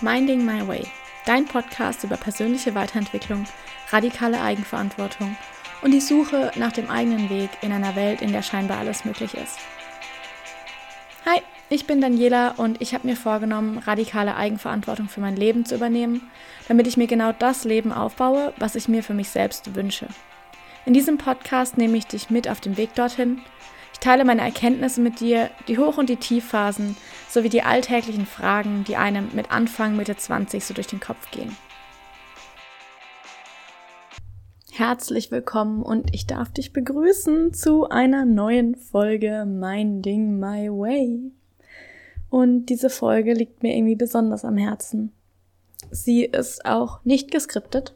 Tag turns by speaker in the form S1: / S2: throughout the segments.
S1: Minding My Way, dein Podcast über persönliche Weiterentwicklung, radikale Eigenverantwortung und die Suche nach dem eigenen Weg in einer Welt, in der scheinbar alles möglich ist. Hi, ich bin Daniela und ich habe mir vorgenommen, radikale Eigenverantwortung für mein Leben zu übernehmen, damit ich mir genau das Leben aufbaue, was ich mir für mich selbst wünsche. In diesem Podcast nehme ich dich mit auf dem Weg dorthin. Ich teile meine Erkenntnisse mit dir, die Hoch- und die Tiefphasen, sowie die alltäglichen Fragen, die einem mit Anfang Mitte 20 so durch den Kopf gehen. Herzlich willkommen und ich darf dich begrüßen zu einer neuen Folge Minding My Way. Und diese Folge liegt mir irgendwie besonders am Herzen. Sie ist auch nicht geskriptet.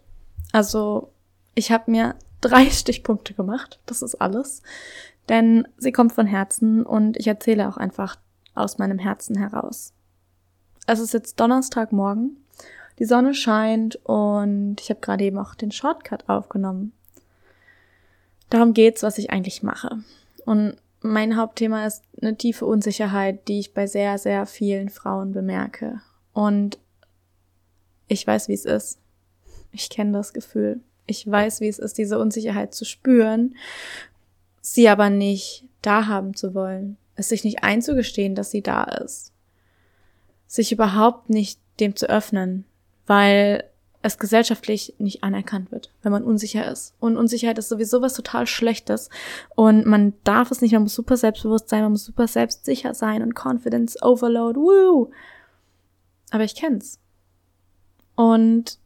S1: Also ich habe mir drei Stichpunkte gemacht. Das ist alles. Denn sie kommt von Herzen und ich erzähle auch einfach aus meinem Herzen heraus. Es ist jetzt Donnerstagmorgen. Die Sonne scheint und ich habe gerade eben auch den Shortcut aufgenommen. Darum geht's, was ich eigentlich mache. Und mein Hauptthema ist eine tiefe Unsicherheit, die ich bei sehr, sehr vielen Frauen bemerke. Und ich weiß, wie es ist. Ich kenne das Gefühl. Ich weiß, wie es ist, diese Unsicherheit zu spüren, sie aber nicht da haben zu wollen, es sich nicht einzugestehen, dass sie da ist, sich überhaupt nicht dem zu öffnen, weil es gesellschaftlich nicht anerkannt wird, wenn man unsicher ist. Und Unsicherheit ist sowieso was total Schlechtes. Und man darf es nicht, man muss super selbstbewusst sein, man muss super selbstsicher sein und Confidence Overload, woo! Aber ich kenn's. Und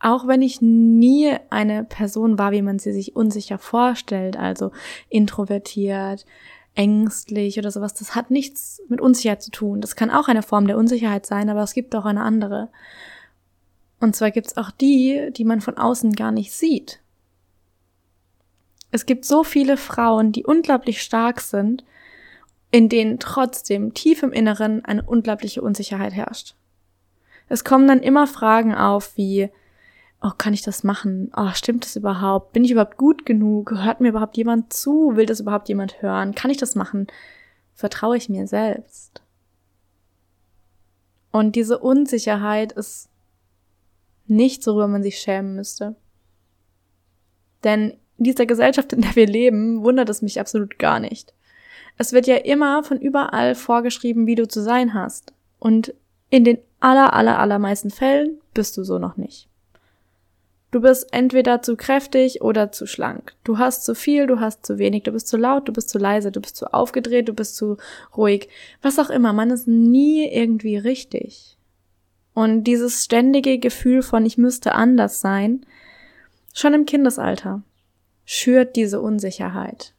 S1: auch wenn ich nie eine Person war, wie man sie sich unsicher vorstellt, also introvertiert, ängstlich oder sowas, das hat nichts mit Unsicherheit zu tun. Das kann auch eine Form der Unsicherheit sein, aber es gibt auch eine andere. Und zwar gibt's auch die, die man von außen gar nicht sieht. Es gibt so viele Frauen, die unglaublich stark sind, in denen trotzdem tief im Inneren eine unglaubliche Unsicherheit herrscht. Es kommen dann immer Fragen auf wie, oh, kann ich das machen? Oh, stimmt das überhaupt? Bin ich überhaupt gut genug? Hört mir überhaupt jemand zu? Will das überhaupt jemand hören? Kann ich das machen? Vertraue ich mir selbst? Und diese Unsicherheit ist nicht, worüber man sich schämen müsste. Denn in dieser Gesellschaft, in der wir leben, wundert es mich absolut gar nicht. Es wird ja immer von überall vorgeschrieben, wie du zu sein hast. Und in den aller, aller, allermeisten Fällen bist du so noch nicht. Du bist entweder zu kräftig oder zu schlank. Du hast zu viel, du hast zu wenig, du bist zu laut, du bist zu leise, du bist zu aufgedreht, du bist zu ruhig. Was auch immer, man ist nie irgendwie richtig. Und dieses ständige Gefühl von ich müsste anders sein, schon im Kindesalter, schürt diese Unsicherheit.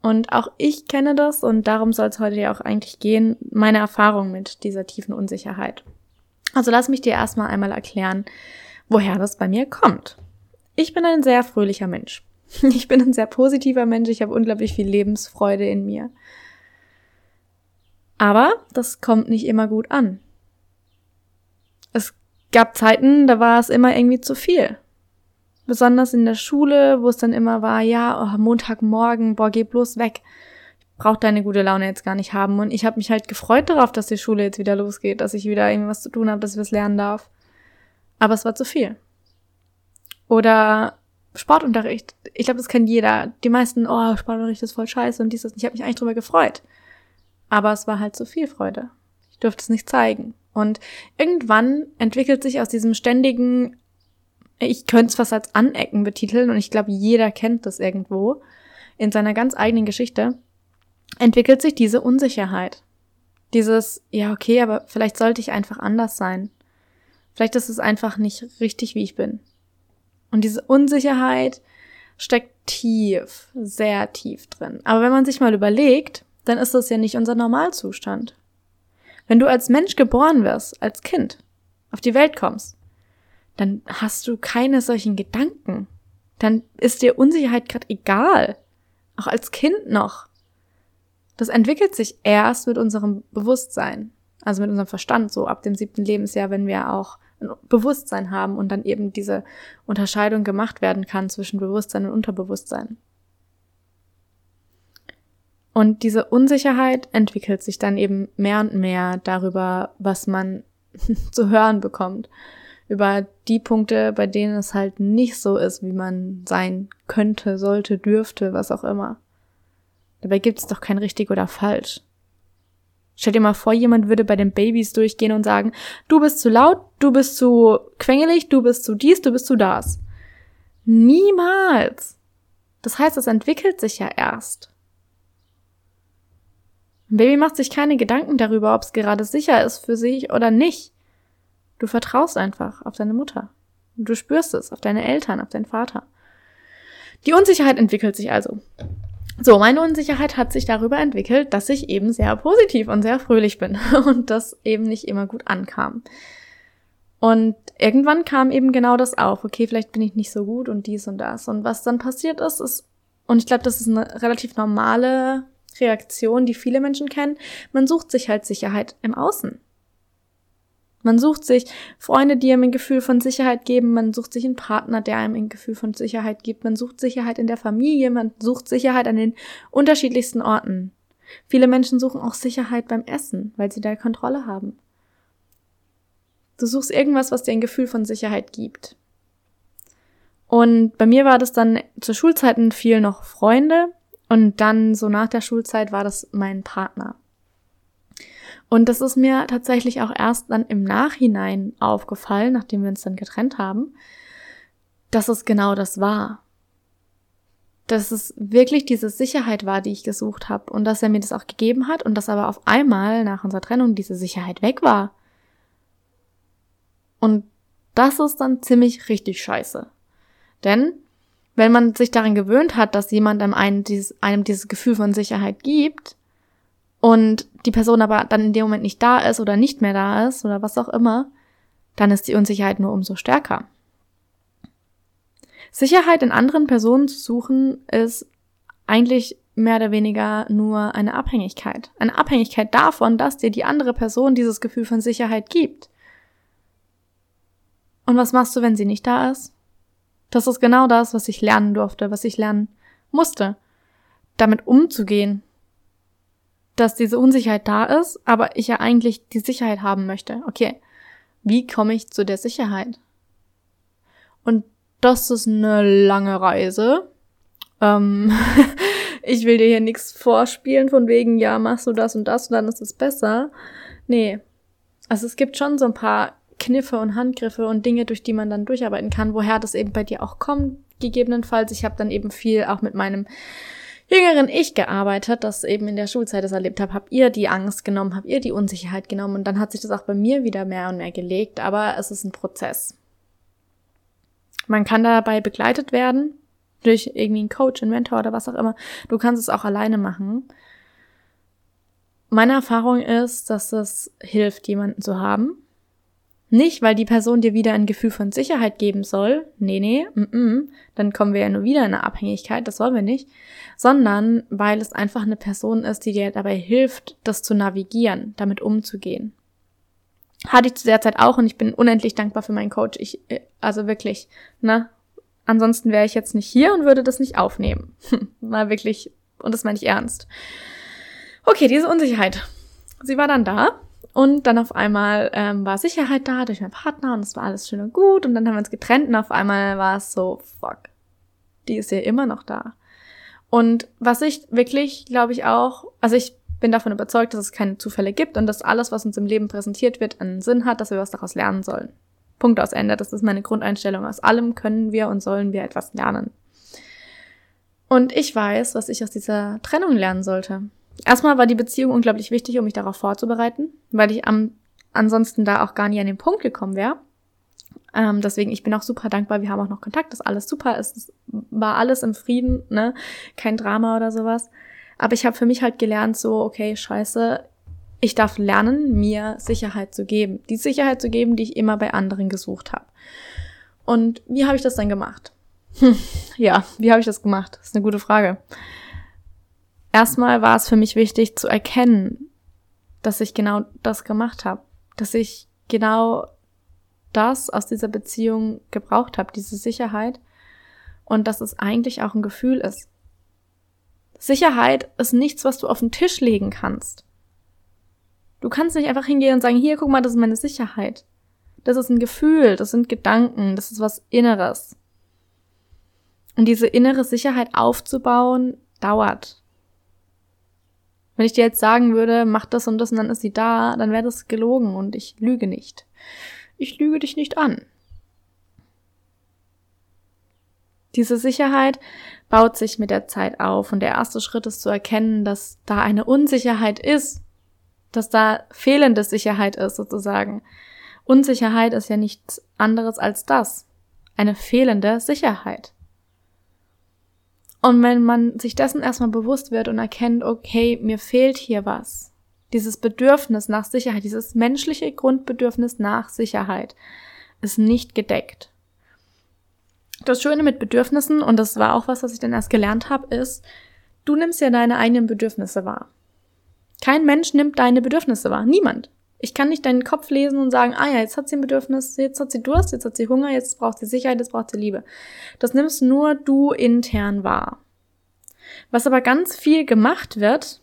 S1: Und auch ich kenne das und darum soll es heute ja auch eigentlich gehen, meine Erfahrung mit dieser tiefen Unsicherheit. Also lass mich dir erstmal einmal erklären, woher das bei mir kommt. Ich bin ein sehr fröhlicher Mensch. Ich bin ein sehr positiver Mensch, ich habe unglaublich viel Lebensfreude in mir. Aber das kommt nicht immer gut an. Es gab Zeiten, da war es immer irgendwie zu viel. Besonders in der Schule, wo es dann immer war, ja, oh, Montagmorgen, boah, geh bloß weg. Ich brauche deine gute Laune jetzt gar nicht haben. Und ich habe mich halt gefreut darauf, dass die Schule jetzt wieder losgeht, dass ich wieder irgendwie was zu tun habe, dass ich was lernen darf. Aber es war zu viel. Oder Sportunterricht. Ich glaube, das kennt jeder. Die meisten, oh, Sportunterricht ist voll scheiße und dieses. Ich habe mich eigentlich drüber gefreut. Aber es war halt zu viel Freude. Ich durfte es nicht zeigen. Und irgendwann entwickelt sich aus diesem ständigen, ich könnte es fast als Anecken betiteln und ich glaube, jeder kennt das irgendwo, in seiner ganz eigenen Geschichte, entwickelt sich diese Unsicherheit. Dieses, ja, okay, aber vielleicht sollte ich einfach anders sein. Vielleicht ist es einfach nicht richtig, wie ich bin. Und diese Unsicherheit steckt tief, sehr tief drin. Aber wenn man sich mal überlegt, dann ist das ja nicht unser Normalzustand. Wenn du als Mensch geboren wirst, als Kind, auf die Welt kommst, dann hast du keine solchen Gedanken. Dann ist dir Unsicherheit gerade egal. Auch als Kind noch. Das entwickelt sich erst mit unserem Bewusstsein, also mit unserem Verstand, so ab dem siebten Lebensjahr, wenn wir auch Bewusstsein haben und dann eben diese Unterscheidung gemacht werden kann zwischen Bewusstsein und Unterbewusstsein. Und diese Unsicherheit entwickelt sich dann eben mehr und mehr darüber, was man zu hören bekommt. Über die Punkte, bei denen es halt nicht so ist, wie man sein könnte, sollte, dürfte, was auch immer. Dabei gibt es doch kein richtig oder falsch. Stell dir mal vor, jemand würde bei den Babys durchgehen und sagen, du bist zu laut, du bist zu quengelig, du bist zu dies, du bist zu das. Niemals. Das heißt, es entwickelt sich ja erst. Ein Baby macht sich keine Gedanken darüber, ob es gerade sicher ist für sich oder nicht. Du vertraust einfach auf deine Mutter. Du spürst es auf deine Eltern, auf deinen Vater. Die Unsicherheit entwickelt sich also. So, meine Unsicherheit hat sich darüber entwickelt, dass ich eben sehr positiv und sehr fröhlich bin und das eben nicht immer gut ankam. Und irgendwann kam eben genau das auf. Okay, vielleicht bin ich nicht so gut und dies und das. Und was dann passiert ist, ist, und ich glaube, das ist eine relativ normale Reaktion, die viele Menschen kennen, man sucht sich halt Sicherheit im Außen. Man sucht sich Freunde, die einem ein Gefühl von Sicherheit geben. Man sucht sich einen Partner, der einem ein Gefühl von Sicherheit gibt. Man sucht Sicherheit in der Familie. Man sucht Sicherheit an den unterschiedlichsten Orten. Viele Menschen suchen auch Sicherheit beim Essen, weil sie da Kontrolle haben. Du suchst irgendwas, was dir ein Gefühl von Sicherheit gibt. Und bei mir war das dann zu Schulzeiten viel noch Freunde und dann so nach der Schulzeit war das mein Partner. Und das ist mir tatsächlich auch erst dann im Nachhinein aufgefallen, nachdem wir uns dann getrennt haben, dass es genau das war. Dass es wirklich diese Sicherheit war, die ich gesucht habe und dass er mir das auch gegeben hat und dass aber auf einmal nach unserer Trennung diese Sicherheit weg war. Und das ist dann ziemlich richtig scheiße. Denn wenn man sich daran gewöhnt hat, dass jemand einem, dieses, einem dieses Gefühl von Sicherheit gibt, und die Person aber dann in dem Moment nicht da ist oder nicht mehr da ist oder was auch immer, dann ist die Unsicherheit nur umso stärker. Sicherheit in anderen Personen zu suchen ist eigentlich mehr oder weniger nur eine Abhängigkeit. Eine Abhängigkeit davon, dass dir die andere Person dieses Gefühl von Sicherheit gibt. Und was machst du, wenn sie nicht da ist? Das ist genau das, was ich lernen durfte, was ich lernen musste. Damit umzugehen, dass diese Unsicherheit da ist, aber ich ja eigentlich die Sicherheit haben möchte. Okay, wie komme ich zu der Sicherheit? Und das ist eine lange Reise. Ähm, ich will dir hier nichts vorspielen von wegen, ja, machst du das und das und dann ist es besser. Nee. Also es gibt schon so ein paar Kniffe und Handgriffe und Dinge, durch die man dann durcharbeiten kann, woher das eben bei dir auch kommt, gegebenenfalls. Ich habe dann eben viel auch mit meinem jüngeren Ich gearbeitet, das eben in der Schulzeit das erlebt habe, habt ihr die Angst genommen, habt ihr die Unsicherheit genommen und dann hat sich das auch bei mir wieder mehr und mehr gelegt, aber es ist ein Prozess. Man kann dabei begleitet werden durch irgendwie einen Coach, einen Mentor oder was auch immer. Du kannst es auch alleine machen. Meine Erfahrung ist, dass es hilft, jemanden zu haben, nicht, weil die Person dir wieder ein Gefühl von Sicherheit geben soll. Nee, nee, mm, mm, dann kommen wir ja nur wieder in eine Abhängigkeit, das wollen wir nicht. Sondern weil es einfach eine Person ist, die dir dabei hilft, das zu navigieren, damit umzugehen. Hatte ich zu der Zeit auch und ich bin unendlich dankbar für meinen Coach. Ich, äh, also wirklich, ne? Ansonsten wäre ich jetzt nicht hier und würde das nicht aufnehmen. War wirklich, und das meine ich ernst. Okay, diese Unsicherheit. Sie war dann da und dann auf einmal ähm, war Sicherheit da durch meinen Partner und es war alles schön und gut. Und dann haben wir uns getrennt und auf einmal war es so, fuck, die ist ja immer noch da. Und was ich wirklich, glaube ich, auch, also ich bin davon überzeugt, dass es keine Zufälle gibt und dass alles, was uns im Leben präsentiert wird, einen Sinn hat, dass wir was daraus lernen sollen. Punkt aus Ende. Das ist meine Grundeinstellung. Aus allem können wir und sollen wir etwas lernen. Und ich weiß, was ich aus dieser Trennung lernen sollte. Erstmal war die Beziehung unglaublich wichtig, um mich darauf vorzubereiten, weil ich am, ansonsten da auch gar nie an den Punkt gekommen wäre. Ähm, deswegen, ich bin auch super dankbar. Wir haben auch noch Kontakt, dass alles super ist. Es war alles im Frieden, ne? Kein Drama oder sowas. Aber ich habe für mich halt gelernt, so, okay, scheiße, ich darf lernen, mir Sicherheit zu geben. Die Sicherheit zu geben, die ich immer bei anderen gesucht habe. Und wie habe ich das dann gemacht? Ja, wie habe ich das gemacht? Das ist eine gute Frage erstmal war es für mich wichtig zu erkennen, dass ich genau das gemacht habe, dass ich genau das aus dieser Beziehung gebraucht habe, diese Sicherheit und dass es eigentlich auch ein Gefühl ist. Sicherheit ist nichts, was du auf den Tisch legen kannst. Du kannst nicht einfach hingehen und sagen, hier, guck mal, das ist meine Sicherheit. Das ist ein Gefühl, das sind Gedanken, das ist was Inneres. Und diese innere Sicherheit aufzubauen, dauert. Wenn ich dir jetzt sagen würde, mach das und das und dann ist sie da, dann wäre das gelogen und ich lüge nicht. Ich lüge dich nicht an. Diese Sicherheit baut sich mit der Zeit auf und der erste Schritt ist zu erkennen, dass da eine Unsicherheit ist, dass da fehlende Sicherheit ist sozusagen. Unsicherheit ist ja nichts anderes als das, eine fehlende Sicherheit. Und wenn man sich dessen erstmal bewusst wird und erkennt, okay, mir fehlt hier was, dieses Bedürfnis nach Sicherheit, dieses menschliche Grundbedürfnis nach Sicherheit ist nicht gedeckt. Das Schöne mit Bedürfnissen, und das war auch was, was ich dann erst gelernt habe, ist, du nimmst ja deine eigenen Bedürfnisse wahr. Kein Mensch nimmt deine Bedürfnisse wahr. Niemand. Ich kann nicht deinen Kopf lesen und sagen, ah ja, jetzt hat sie ein Bedürfnis, jetzt hat sie Durst, jetzt hat sie Hunger, jetzt braucht sie Sicherheit, jetzt braucht sie Liebe. Das nimmst nur du intern wahr. Was aber ganz viel gemacht wird,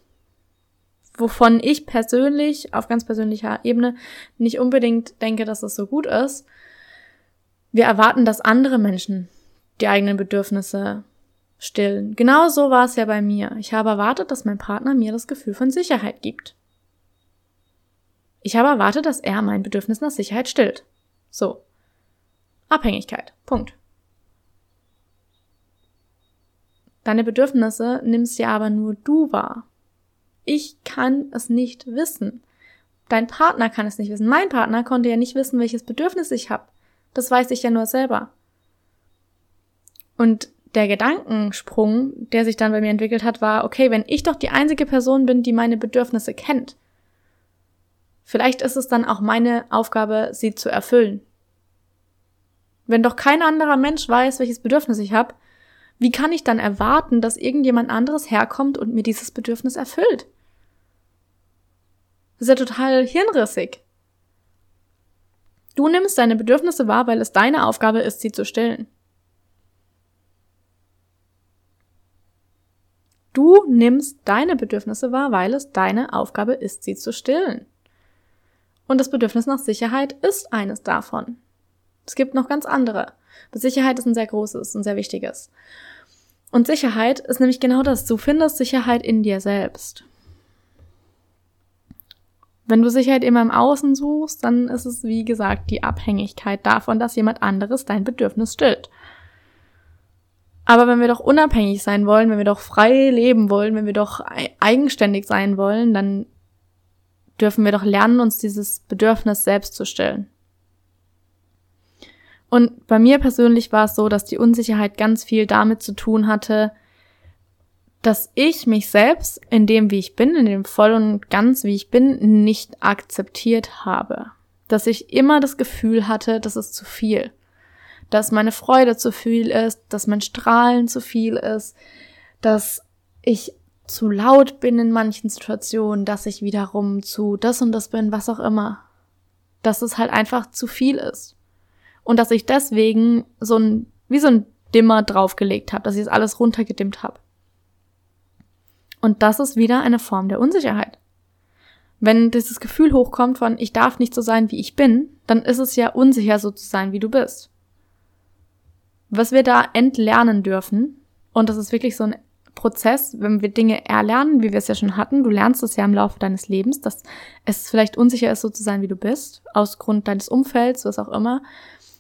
S1: wovon ich persönlich auf ganz persönlicher Ebene nicht unbedingt denke, dass das so gut ist, wir erwarten, dass andere Menschen die eigenen Bedürfnisse stillen. Genau so war es ja bei mir. Ich habe erwartet, dass mein Partner mir das Gefühl von Sicherheit gibt. Ich habe erwartet, dass er mein Bedürfnis nach Sicherheit stillt. So. Abhängigkeit. Punkt. Deine Bedürfnisse nimmst ja aber nur du wahr. Ich kann es nicht wissen. Dein Partner kann es nicht wissen. Mein Partner konnte ja nicht wissen, welches Bedürfnis ich habe. Das weiß ich ja nur selber. Und der Gedankensprung, der sich dann bei mir entwickelt hat, war, okay, wenn ich doch die einzige Person bin, die meine Bedürfnisse kennt, Vielleicht ist es dann auch meine Aufgabe, sie zu erfüllen. Wenn doch kein anderer Mensch weiß, welches Bedürfnis ich habe, wie kann ich dann erwarten, dass irgendjemand anderes herkommt und mir dieses Bedürfnis erfüllt? Das ist ja total hirnrissig. Du nimmst deine Bedürfnisse wahr, weil es deine Aufgabe ist, sie zu stillen. Du nimmst deine Bedürfnisse wahr, weil es deine Aufgabe ist, sie zu stillen. Und das Bedürfnis nach Sicherheit ist eines davon. Es gibt noch ganz andere. Sicherheit ist ein sehr großes und sehr wichtiges. Und Sicherheit ist nämlich genau das. Du findest Sicherheit in dir selbst. Wenn du Sicherheit immer im Außen suchst, dann ist es, wie gesagt, die Abhängigkeit davon, dass jemand anderes dein Bedürfnis stillt. Aber wenn wir doch unabhängig sein wollen, wenn wir doch frei leben wollen, wenn wir doch eigenständig sein wollen, dann dürfen wir doch lernen, uns dieses Bedürfnis selbst zu stellen. Und bei mir persönlich war es so, dass die Unsicherheit ganz viel damit zu tun hatte, dass ich mich selbst in dem, wie ich bin, in dem voll und ganz, wie ich bin, nicht akzeptiert habe. Dass ich immer das Gefühl hatte, das ist zu viel. Dass meine Freude zu viel ist, dass mein Strahlen zu viel ist, dass ich zu laut bin in manchen Situationen, dass ich wiederum zu das und das bin, was auch immer. Dass es halt einfach zu viel ist. Und dass ich deswegen so ein, wie so ein Dimmer draufgelegt habe, dass ich es alles runtergedimmt habe. Und das ist wieder eine Form der Unsicherheit. Wenn dieses Gefühl hochkommt von, ich darf nicht so sein, wie ich bin, dann ist es ja unsicher, so zu sein, wie du bist. Was wir da entlernen dürfen, und das ist wirklich so ein Prozess, wenn wir Dinge erlernen, wie wir es ja schon hatten, du lernst es ja im Laufe deines Lebens, dass es vielleicht unsicher ist, so zu sein, wie du bist, aus Grund deines Umfelds, was auch immer,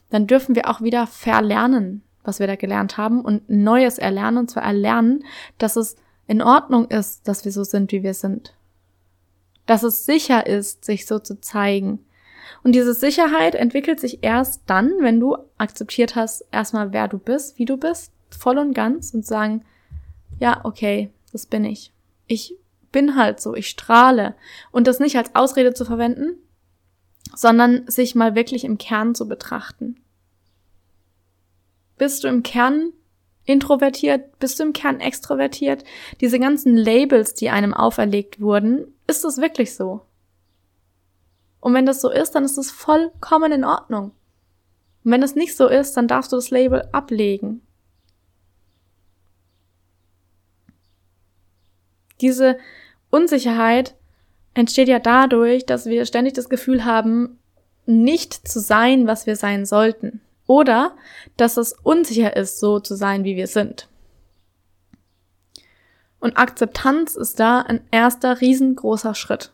S1: dann dürfen wir auch wieder verlernen, was wir da gelernt haben und Neues erlernen, und zwar erlernen, dass es in Ordnung ist, dass wir so sind, wie wir sind. Dass es sicher ist, sich so zu zeigen. Und diese Sicherheit entwickelt sich erst dann, wenn du akzeptiert hast, erstmal wer du bist, wie du bist, voll und ganz und sagen, ja, okay, das bin ich. Ich bin halt so, ich strahle. Und das nicht als Ausrede zu verwenden, sondern sich mal wirklich im Kern zu betrachten. Bist du im Kern introvertiert? Bist du im Kern extrovertiert? Diese ganzen Labels, die einem auferlegt wurden, ist das wirklich so? Und wenn das so ist, dann ist es vollkommen in Ordnung. Und wenn es nicht so ist, dann darfst du das Label ablegen Diese Unsicherheit entsteht ja dadurch, dass wir ständig das Gefühl haben, nicht zu sein, was wir sein sollten. Oder dass es unsicher ist, so zu sein, wie wir sind. Und Akzeptanz ist da ein erster riesengroßer Schritt.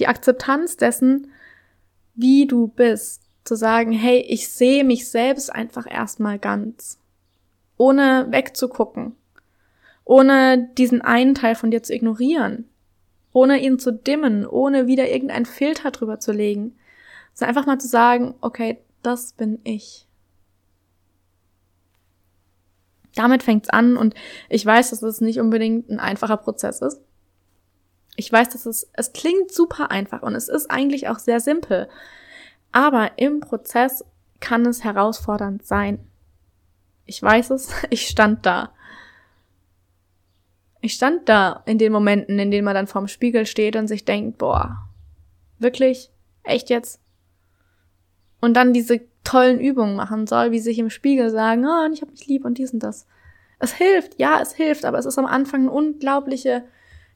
S1: Die Akzeptanz dessen, wie du bist. Zu sagen, hey, ich sehe mich selbst einfach erstmal ganz. Ohne wegzugucken. Ohne diesen einen Teil von dir zu ignorieren. Ohne ihn zu dimmen. Ohne wieder irgendeinen Filter drüber zu legen. Sondern einfach mal zu sagen, okay, das bin ich. Damit fängt's an und ich weiß, dass es nicht unbedingt ein einfacher Prozess ist. Ich weiß, dass es, es klingt super einfach und es ist eigentlich auch sehr simpel. Aber im Prozess kann es herausfordernd sein. Ich weiß es, ich stand da. Ich stand da in den Momenten, in denen man dann vorm Spiegel steht und sich denkt, boah, wirklich? Echt jetzt? Und dann diese tollen Übungen machen soll, wie sich im Spiegel sagen, oh, ich hab mich lieb und dies und das. Es hilft, ja, es hilft, aber es ist am Anfang eine unglaubliche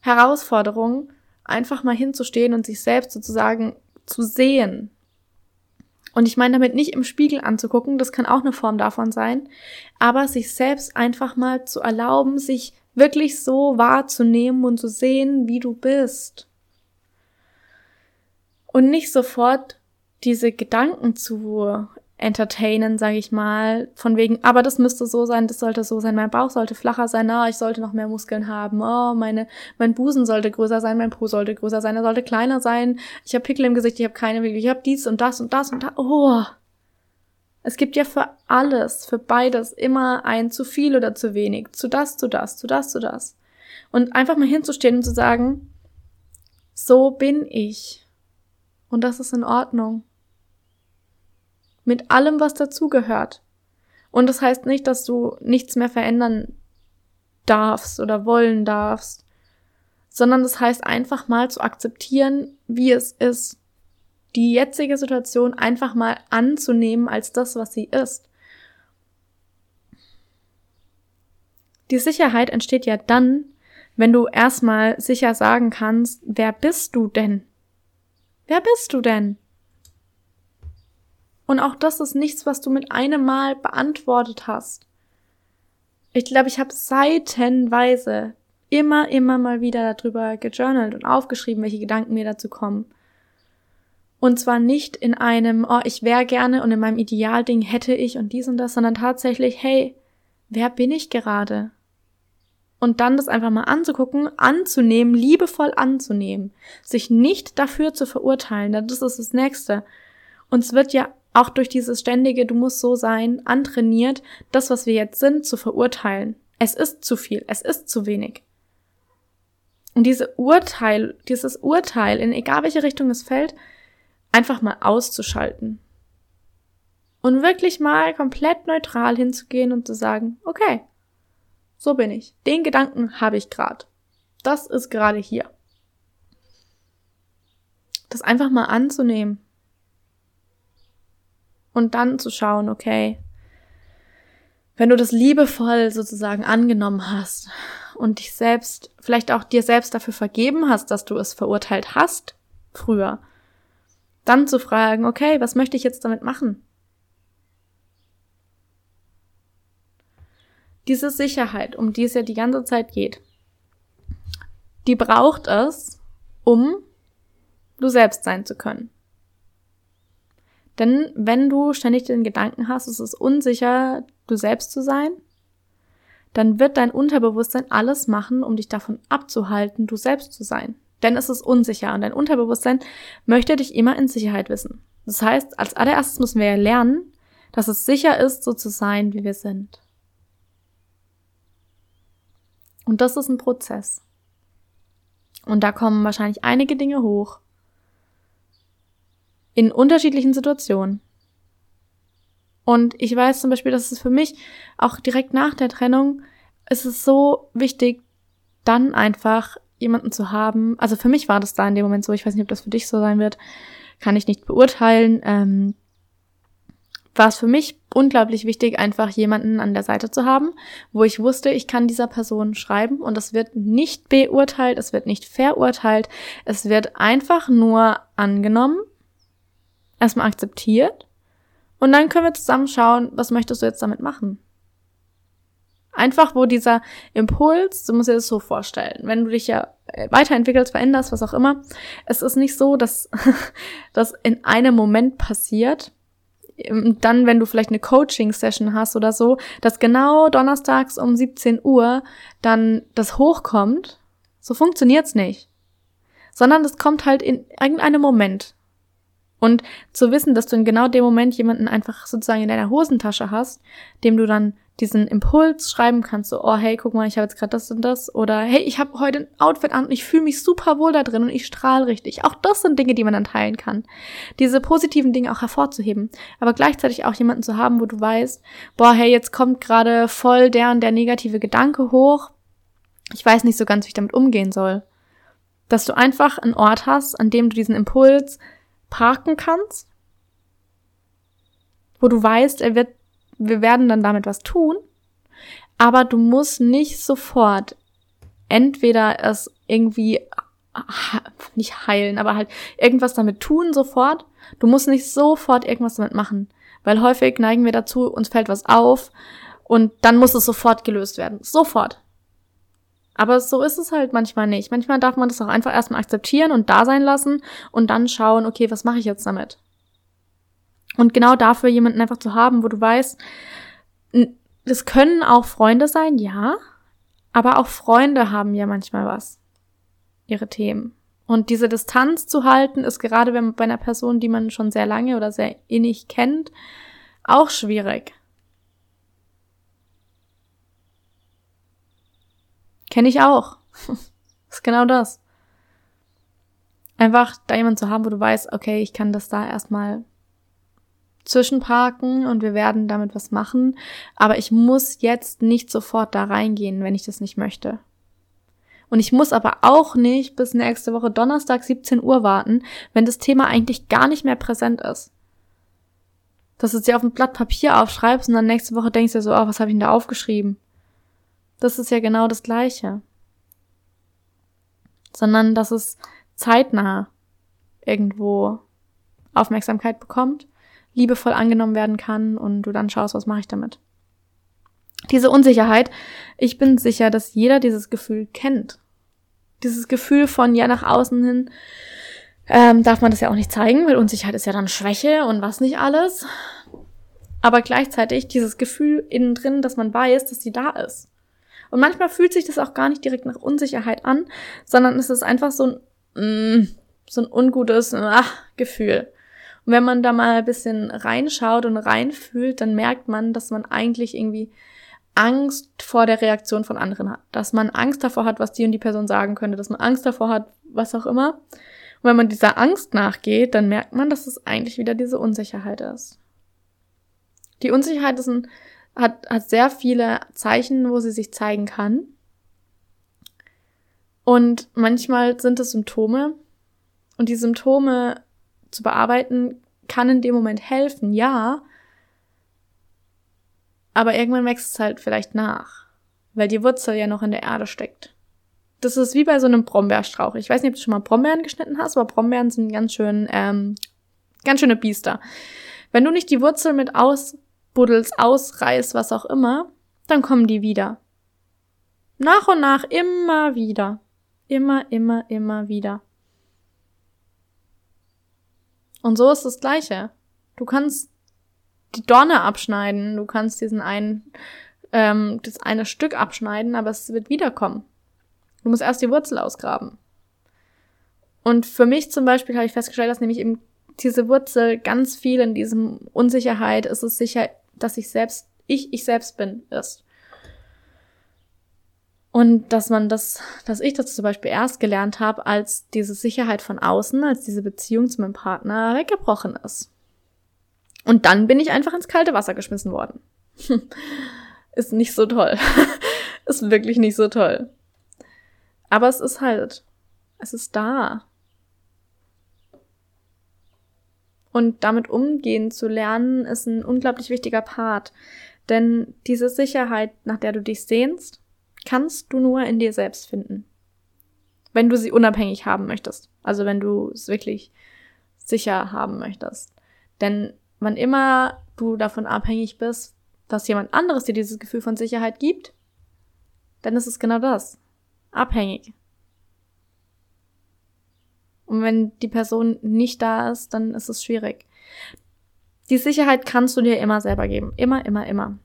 S1: Herausforderung, einfach mal hinzustehen und sich selbst sozusagen zu sehen. Und ich meine damit nicht im Spiegel anzugucken, das kann auch eine Form davon sein, aber sich selbst einfach mal zu erlauben, sich wirklich so wahrzunehmen und zu sehen, wie du bist. Und nicht sofort diese Gedanken zu entertainen, sage ich mal, von wegen, aber das müsste so sein, das sollte so sein, mein Bauch sollte flacher sein, na, ich sollte noch mehr Muskeln haben, oh, meine, mein Busen sollte größer sein, mein Po sollte größer sein, er sollte kleiner sein, ich habe Pickel im Gesicht, ich habe keine ich habe dies und das und das und das, oh. Es gibt ja für alles, für beides immer ein zu viel oder zu wenig, zu das, zu das, zu das, zu das. Und einfach mal hinzustehen und zu sagen, so bin ich. Und das ist in Ordnung. Mit allem, was dazugehört. Und das heißt nicht, dass du nichts mehr verändern darfst oder wollen darfst, sondern das heißt einfach mal zu akzeptieren, wie es ist. Die jetzige Situation einfach mal anzunehmen als das, was sie ist. Die Sicherheit entsteht ja dann, wenn du erstmal sicher sagen kannst, wer bist du denn? Wer bist du denn? Und auch das ist nichts, was du mit einem Mal beantwortet hast. Ich glaube, ich habe seitenweise immer, immer mal wieder darüber gejournalt und aufgeschrieben, welche Gedanken mir dazu kommen. Und zwar nicht in einem, oh, ich wäre gerne und in meinem Idealding hätte ich und dies und das, sondern tatsächlich, hey, wer bin ich gerade? Und dann das einfach mal anzugucken, anzunehmen, liebevoll anzunehmen, sich nicht dafür zu verurteilen, das ist das Nächste. Uns wird ja auch durch dieses ständige Du musst so sein antrainiert, das, was wir jetzt sind, zu verurteilen. Es ist zu viel, es ist zu wenig. Und diese Urteil, dieses Urteil, in egal welche Richtung es fällt, einfach mal auszuschalten. Und wirklich mal komplett neutral hinzugehen und zu sagen, okay, so bin ich. Den Gedanken habe ich gerade. Das ist gerade hier. Das einfach mal anzunehmen und dann zu schauen, okay, wenn du das liebevoll sozusagen angenommen hast und dich selbst, vielleicht auch dir selbst dafür vergeben hast, dass du es verurteilt hast früher, dann zu fragen, okay, was möchte ich jetzt damit machen? Diese Sicherheit, um die es ja die ganze Zeit geht, die braucht es, um du selbst sein zu können. Denn wenn du ständig den Gedanken hast, es ist unsicher, du selbst zu sein, dann wird dein Unterbewusstsein alles machen, um dich davon abzuhalten, du selbst zu sein. Denn es ist unsicher und dein Unterbewusstsein möchte dich immer in Sicherheit wissen. Das heißt, als allererstes müssen wir ja lernen, dass es sicher ist, so zu sein, wie wir sind. Und das ist ein Prozess. Und da kommen wahrscheinlich einige Dinge hoch, in unterschiedlichen Situationen. Und ich weiß zum Beispiel, dass es für mich auch direkt nach der Trennung ist es so wichtig, dann einfach jemanden zu haben. Also für mich war das da in dem Moment so. Ich weiß nicht, ob das für dich so sein wird. Kann ich nicht beurteilen. Ähm, war es für mich unglaublich wichtig, einfach jemanden an der Seite zu haben, wo ich wusste, ich kann dieser Person schreiben und es wird nicht beurteilt, es wird nicht verurteilt, es wird einfach nur angenommen, erstmal akzeptiert und dann können wir zusammen schauen, was möchtest du jetzt damit machen? Einfach, wo dieser Impuls, du musst dir das so vorstellen, wenn du dich ja weiterentwickelst, veränderst, was auch immer, es ist nicht so, dass das in einem Moment passiert, dann, wenn du vielleicht eine Coaching-Session hast oder so, dass genau donnerstags um 17 Uhr dann das hochkommt. So funktioniert's nicht. Sondern das kommt halt in irgendeinem Moment. Und zu wissen, dass du in genau dem Moment jemanden einfach sozusagen in deiner Hosentasche hast, dem du dann diesen Impuls schreiben kannst, so, oh hey, guck mal, ich habe jetzt gerade das und das oder hey, ich habe heute ein Outfit an und ich fühle mich super wohl da drin und ich strahle richtig. Auch das sind Dinge, die man dann teilen kann. Diese positiven Dinge auch hervorzuheben, aber gleichzeitig auch jemanden zu haben, wo du weißt, boah, hey, jetzt kommt gerade voll der und der negative Gedanke hoch. Ich weiß nicht so ganz, wie ich damit umgehen soll. Dass du einfach einen Ort hast, an dem du diesen Impuls parken kannst, wo du weißt, er wird wir werden dann damit was tun, aber du musst nicht sofort entweder es irgendwie nicht heilen, aber halt irgendwas damit tun sofort. Du musst nicht sofort irgendwas damit machen, weil häufig neigen wir dazu, uns fällt was auf und dann muss es sofort gelöst werden. Sofort. Aber so ist es halt manchmal nicht. Manchmal darf man das auch einfach erstmal akzeptieren und da sein lassen und dann schauen, okay, was mache ich jetzt damit? Und genau dafür jemanden einfach zu haben, wo du weißt, das können auch Freunde sein, ja, aber auch Freunde haben ja manchmal was, ihre Themen. Und diese Distanz zu halten, ist gerade bei einer Person, die man schon sehr lange oder sehr innig kennt, auch schwierig. Kenne ich auch. ist genau das. Einfach da jemand zu haben, wo du weißt, okay, ich kann das da erstmal zwischenparken und wir werden damit was machen. Aber ich muss jetzt nicht sofort da reingehen, wenn ich das nicht möchte. Und ich muss aber auch nicht bis nächste Woche Donnerstag 17 Uhr warten, wenn das Thema eigentlich gar nicht mehr präsent ist. Dass du es dir auf ein Blatt Papier aufschreibst und dann nächste Woche denkst du so, oh, was habe ich denn da aufgeschrieben? Das ist ja genau das Gleiche. Sondern, dass es zeitnah irgendwo Aufmerksamkeit bekommt liebevoll angenommen werden kann und du dann schaust, was mache ich damit. Diese Unsicherheit, ich bin sicher, dass jeder dieses Gefühl kennt. Dieses Gefühl von ja nach außen hin ähm, darf man das ja auch nicht zeigen, weil Unsicherheit ist ja dann Schwäche und was nicht alles. Aber gleichzeitig dieses Gefühl innen drin, dass man weiß, dass sie da ist. Und manchmal fühlt sich das auch gar nicht direkt nach Unsicherheit an, sondern es ist einfach so ein, mm, so ein ungutes ach, Gefühl. Und wenn man da mal ein bisschen reinschaut und reinfühlt, dann merkt man, dass man eigentlich irgendwie Angst vor der Reaktion von anderen hat. Dass man Angst davor hat, was die und die Person sagen könnte, dass man Angst davor hat, was auch immer. Und wenn man dieser Angst nachgeht, dann merkt man, dass es eigentlich wieder diese Unsicherheit ist. Die Unsicherheit ist ein, hat, hat sehr viele Zeichen, wo sie sich zeigen kann. Und manchmal sind es Symptome. Und die Symptome zu bearbeiten, kann in dem Moment helfen, ja. Aber irgendwann wächst es halt vielleicht nach, weil die Wurzel ja noch in der Erde steckt. Das ist wie bei so einem Brombeerstrauch. Ich weiß nicht, ob du schon mal Brombeeren geschnitten hast, aber Brombeeren sind ganz schön, ähm, ganz schöne Biester. Wenn du nicht die Wurzel mit ausbuddelst, ausreißt, was auch immer, dann kommen die wieder. Nach und nach immer wieder. Immer, immer, immer wieder. Und so ist das Gleiche. Du kannst die Donne abschneiden, du kannst diesen einen, ähm, das eine Stück abschneiden, aber es wird wiederkommen. Du musst erst die Wurzel ausgraben. Und für mich zum Beispiel habe ich festgestellt, dass nämlich eben diese Wurzel ganz viel in diesem Unsicherheit ist es sicher, dass ich selbst, ich, ich selbst bin, ist. Und dass man das, dass ich das zum Beispiel erst gelernt habe, als diese Sicherheit von außen, als diese Beziehung zu meinem Partner weggebrochen ist. Und dann bin ich einfach ins kalte Wasser geschmissen worden. ist nicht so toll. ist wirklich nicht so toll. Aber es ist halt, es ist da. Und damit umgehen zu lernen, ist ein unglaublich wichtiger Part. Denn diese Sicherheit, nach der du dich sehnst, kannst du nur in dir selbst finden. Wenn du sie unabhängig haben möchtest. Also wenn du es wirklich sicher haben möchtest. Denn wann immer du davon abhängig bist, dass jemand anderes dir dieses Gefühl von Sicherheit gibt, dann ist es genau das. Abhängig. Und wenn die Person nicht da ist, dann ist es schwierig. Die Sicherheit kannst du dir immer selber geben. Immer, immer, immer.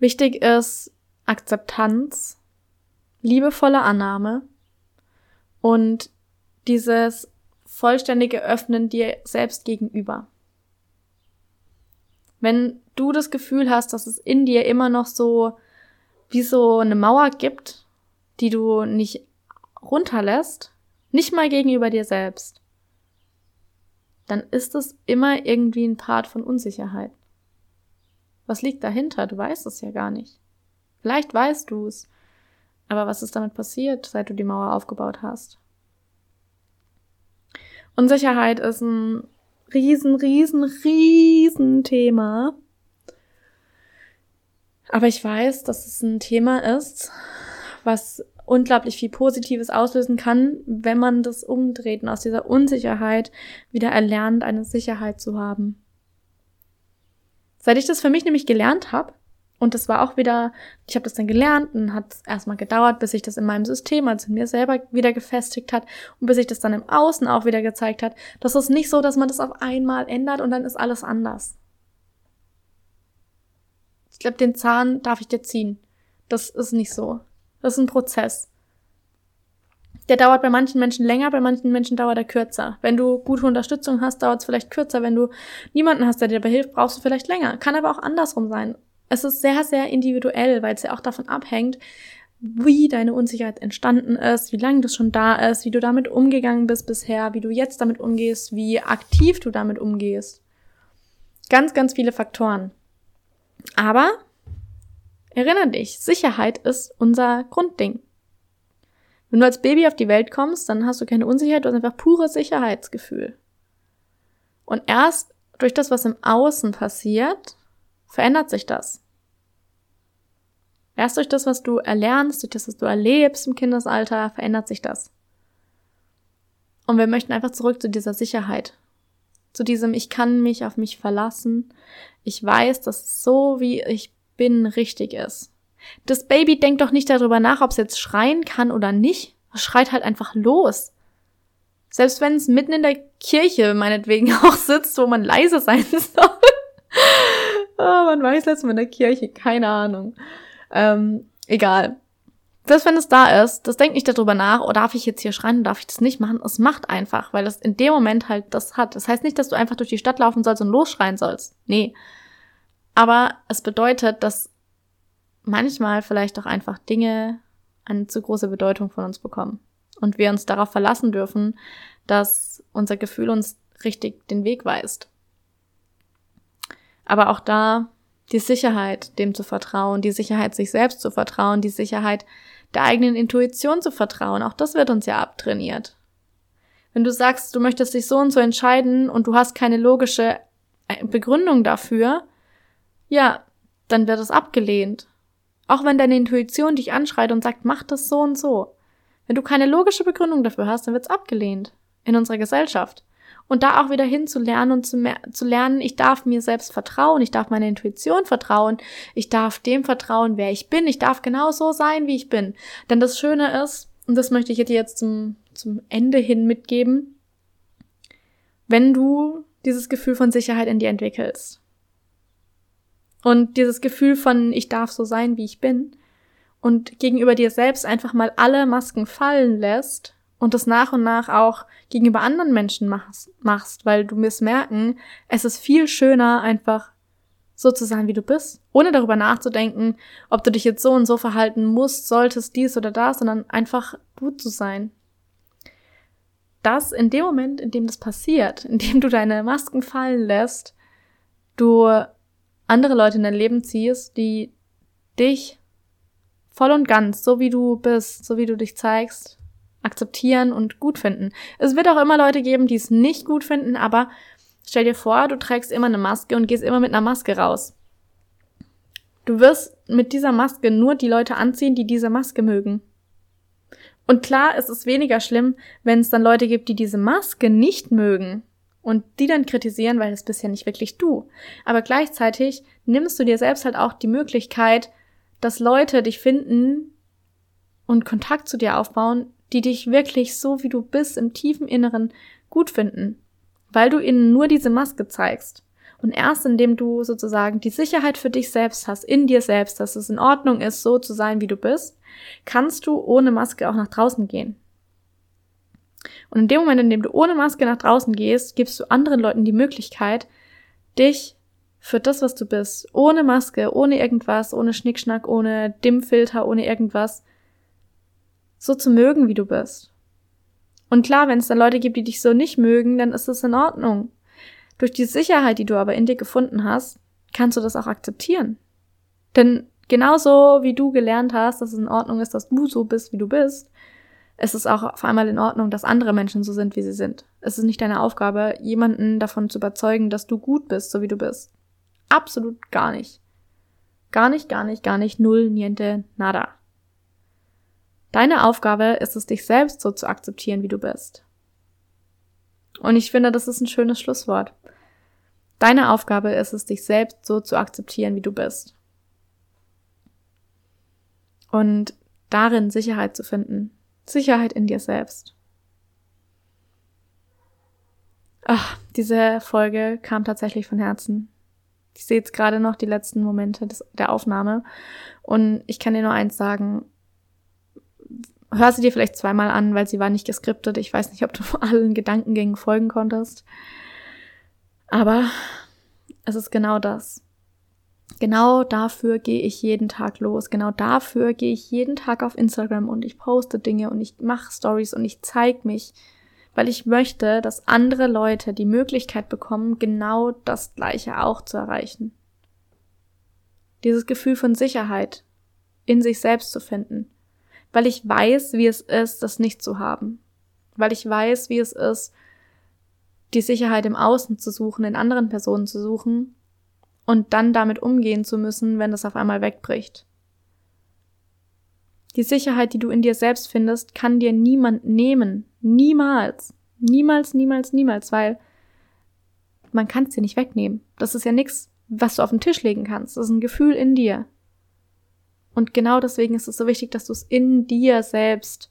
S1: Wichtig ist Akzeptanz, liebevolle Annahme und dieses vollständige Öffnen dir selbst gegenüber. Wenn du das Gefühl hast, dass es in dir immer noch so wie so eine Mauer gibt, die du nicht runterlässt, nicht mal gegenüber dir selbst, dann ist es immer irgendwie ein Part von Unsicherheit. Was liegt dahinter? Du weißt es ja gar nicht. Vielleicht weißt du es, aber was ist damit passiert, seit du die Mauer aufgebaut hast? Unsicherheit ist ein riesen, riesen, riesen Thema. Aber ich weiß, dass es ein Thema ist, was unglaublich viel Positives auslösen kann, wenn man das umdreht und aus dieser Unsicherheit wieder erlernt, eine Sicherheit zu haben. Seit ich das für mich nämlich gelernt habe, und das war auch wieder, ich habe das dann gelernt und hat es erstmal gedauert, bis sich das in meinem System, also in mir selber wieder gefestigt hat und bis sich das dann im Außen auch wieder gezeigt hat. Das ist nicht so, dass man das auf einmal ändert und dann ist alles anders. Ich glaube, den Zahn darf ich dir ziehen. Das ist nicht so. Das ist ein Prozess. Der dauert bei manchen Menschen länger, bei manchen Menschen dauert er kürzer. Wenn du gute Unterstützung hast, dauert es vielleicht kürzer. Wenn du niemanden hast, der dir dabei hilft, brauchst du vielleicht länger. Kann aber auch andersrum sein. Es ist sehr, sehr individuell, weil es ja auch davon abhängt, wie deine Unsicherheit entstanden ist, wie lange das schon da ist, wie du damit umgegangen bist bisher, wie du jetzt damit umgehst, wie aktiv du damit umgehst. Ganz, ganz viele Faktoren. Aber erinnere dich, Sicherheit ist unser Grundding. Wenn du als Baby auf die Welt kommst, dann hast du keine Unsicherheit, du hast einfach pures Sicherheitsgefühl. Und erst durch das, was im Außen passiert, verändert sich das. Erst durch das, was du erlernst, durch das, was du erlebst im Kindesalter, verändert sich das. Und wir möchten einfach zurück zu dieser Sicherheit. Zu diesem, ich kann mich auf mich verlassen. Ich weiß, dass so wie ich bin richtig ist. Das Baby denkt doch nicht darüber nach, ob es jetzt schreien kann oder nicht. Es schreit halt einfach los. Selbst wenn es mitten in der Kirche meinetwegen auch sitzt, wo man leise sein soll. oh, man weiß Mal in der Kirche, keine Ahnung. Ähm, egal. Selbst wenn es da ist, das denkt nicht darüber nach, oh, darf ich jetzt hier schreien, darf ich das nicht machen? Es macht einfach, weil es in dem Moment halt das hat. Das heißt nicht, dass du einfach durch die Stadt laufen sollst und losschreien sollst. Nee. Aber es bedeutet, dass manchmal vielleicht auch einfach Dinge eine zu große Bedeutung von uns bekommen. Und wir uns darauf verlassen dürfen, dass unser Gefühl uns richtig den Weg weist. Aber auch da die Sicherheit, dem zu vertrauen, die Sicherheit, sich selbst zu vertrauen, die Sicherheit, der eigenen Intuition zu vertrauen, auch das wird uns ja abtrainiert. Wenn du sagst, du möchtest dich so und so entscheiden und du hast keine logische äh, Begründung dafür, ja, dann wird es abgelehnt. Auch wenn deine Intuition dich anschreit und sagt, mach das so und so. Wenn du keine logische Begründung dafür hast, dann wird's abgelehnt in unserer Gesellschaft. Und da auch wieder hinzulernen und zu, zu lernen, ich darf mir selbst vertrauen, ich darf meiner Intuition vertrauen, ich darf dem vertrauen, wer ich bin, ich darf genau so sein, wie ich bin. Denn das Schöne ist, und das möchte ich dir jetzt zum, zum Ende hin mitgeben, wenn du dieses Gefühl von Sicherheit in dir entwickelst und dieses Gefühl von ich darf so sein, wie ich bin und gegenüber dir selbst einfach mal alle Masken fallen lässt und das nach und nach auch gegenüber anderen Menschen machst, machst, weil du wirst merken, es ist viel schöner, einfach so zu sein, wie du bist, ohne darüber nachzudenken, ob du dich jetzt so und so verhalten musst, solltest, dies oder das, sondern einfach gut zu sein. Das in dem Moment, in dem das passiert, in dem du deine Masken fallen lässt, du andere Leute in dein Leben ziehst, die dich voll und ganz, so wie du bist, so wie du dich zeigst, akzeptieren und gut finden. Es wird auch immer Leute geben, die es nicht gut finden, aber stell dir vor, du trägst immer eine Maske und gehst immer mit einer Maske raus. Du wirst mit dieser Maske nur die Leute anziehen, die diese Maske mögen. Und klar, es ist weniger schlimm, wenn es dann Leute gibt, die diese Maske nicht mögen und die dann kritisieren, weil das bist ja nicht wirklich du. Aber gleichzeitig nimmst du dir selbst halt auch die Möglichkeit, dass Leute dich finden und Kontakt zu dir aufbauen, die dich wirklich so wie du bist im tiefen Inneren gut finden, weil du ihnen nur diese Maske zeigst. Und erst indem du sozusagen die Sicherheit für dich selbst hast, in dir selbst, dass es in Ordnung ist, so zu sein, wie du bist, kannst du ohne Maske auch nach draußen gehen. Und in dem Moment, in dem du ohne Maske nach draußen gehst, gibst du anderen Leuten die Möglichkeit, dich für das, was du bist, ohne Maske, ohne irgendwas, ohne Schnickschnack, ohne Dimmfilter, ohne irgendwas, so zu mögen, wie du bist. Und klar, wenn es dann Leute gibt, die dich so nicht mögen, dann ist es in Ordnung. Durch die Sicherheit, die du aber in dir gefunden hast, kannst du das auch akzeptieren. Denn genauso wie du gelernt hast, dass es in Ordnung ist, dass du so bist, wie du bist, ist es auch auf einmal in Ordnung, dass andere Menschen so sind, wie sie sind. Es ist nicht deine Aufgabe, jemanden davon zu überzeugen, dass du gut bist, so wie du bist. Absolut gar nicht. Gar nicht, gar nicht, gar nicht, null, niente, nada. Deine Aufgabe ist es, dich selbst so zu akzeptieren, wie du bist. Und ich finde, das ist ein schönes Schlusswort. Deine Aufgabe ist es, dich selbst so zu akzeptieren, wie du bist. Und darin Sicherheit zu finden. Sicherheit in dir selbst. Ach, diese Folge kam tatsächlich von Herzen. Ich sehe jetzt gerade noch die letzten Momente des, der Aufnahme und ich kann dir nur eins sagen. Hör sie dir vielleicht zweimal an, weil sie war nicht geskriptet. Ich weiß nicht, ob du allen Gedankengängen folgen konntest. Aber es ist genau das. Genau dafür gehe ich jeden Tag los. Genau dafür gehe ich jeden Tag auf Instagram und ich poste Dinge und ich mache Stories und ich zeige mich, weil ich möchte, dass andere Leute die Möglichkeit bekommen, genau das Gleiche auch zu erreichen. Dieses Gefühl von Sicherheit in sich selbst zu finden, weil ich weiß, wie es ist, das nicht zu haben, weil ich weiß, wie es ist, die Sicherheit im Außen zu suchen, in anderen Personen zu suchen und dann damit umgehen zu müssen, wenn das auf einmal wegbricht. Die Sicherheit, die du in dir selbst findest, kann dir niemand nehmen. Niemals. Niemals, niemals, niemals, weil man kann es dir nicht wegnehmen. Das ist ja nichts, was du auf den Tisch legen kannst. Das ist ein Gefühl in dir. Und genau deswegen ist es so wichtig, dass du es in dir selbst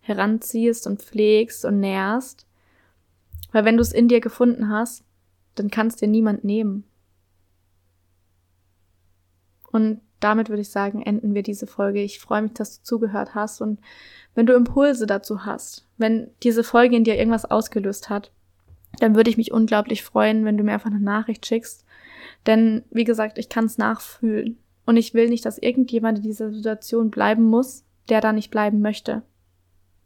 S1: heranziehst und pflegst und nährst, weil wenn du es in dir gefunden hast, dann kann es dir niemand nehmen. Und damit würde ich sagen, enden wir diese Folge. Ich freue mich, dass du zugehört hast und wenn du Impulse dazu hast, wenn diese Folge in dir irgendwas ausgelöst hat, dann würde ich mich unglaublich freuen, wenn du mir einfach eine Nachricht schickst. Denn, wie gesagt, ich kann es nachfühlen. Und ich will nicht, dass irgendjemand in dieser Situation bleiben muss, der da nicht bleiben möchte.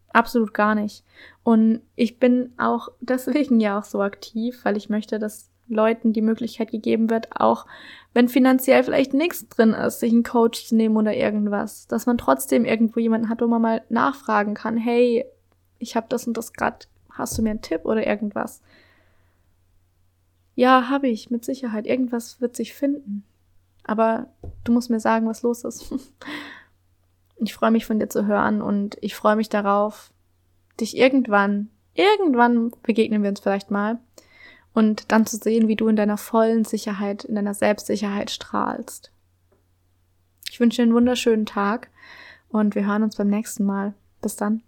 S1: Absolut gar nicht. Und ich bin auch deswegen ja auch so aktiv, weil ich möchte, dass Leuten die Möglichkeit gegeben wird, auch wenn finanziell vielleicht nichts drin ist, sich einen Coach zu nehmen oder irgendwas, dass man trotzdem irgendwo jemanden hat, wo man mal nachfragen kann, hey, ich habe das und das gerade, hast du mir einen Tipp oder irgendwas? Ja, habe ich, mit Sicherheit. Irgendwas wird sich finden. Aber du musst mir sagen, was los ist. Ich freue mich von dir zu hören und ich freue mich darauf, dich irgendwann, irgendwann begegnen wir uns vielleicht mal und dann zu sehen, wie du in deiner vollen Sicherheit, in deiner Selbstsicherheit strahlst. Ich wünsche dir einen wunderschönen Tag und wir hören uns beim nächsten Mal. Bis dann.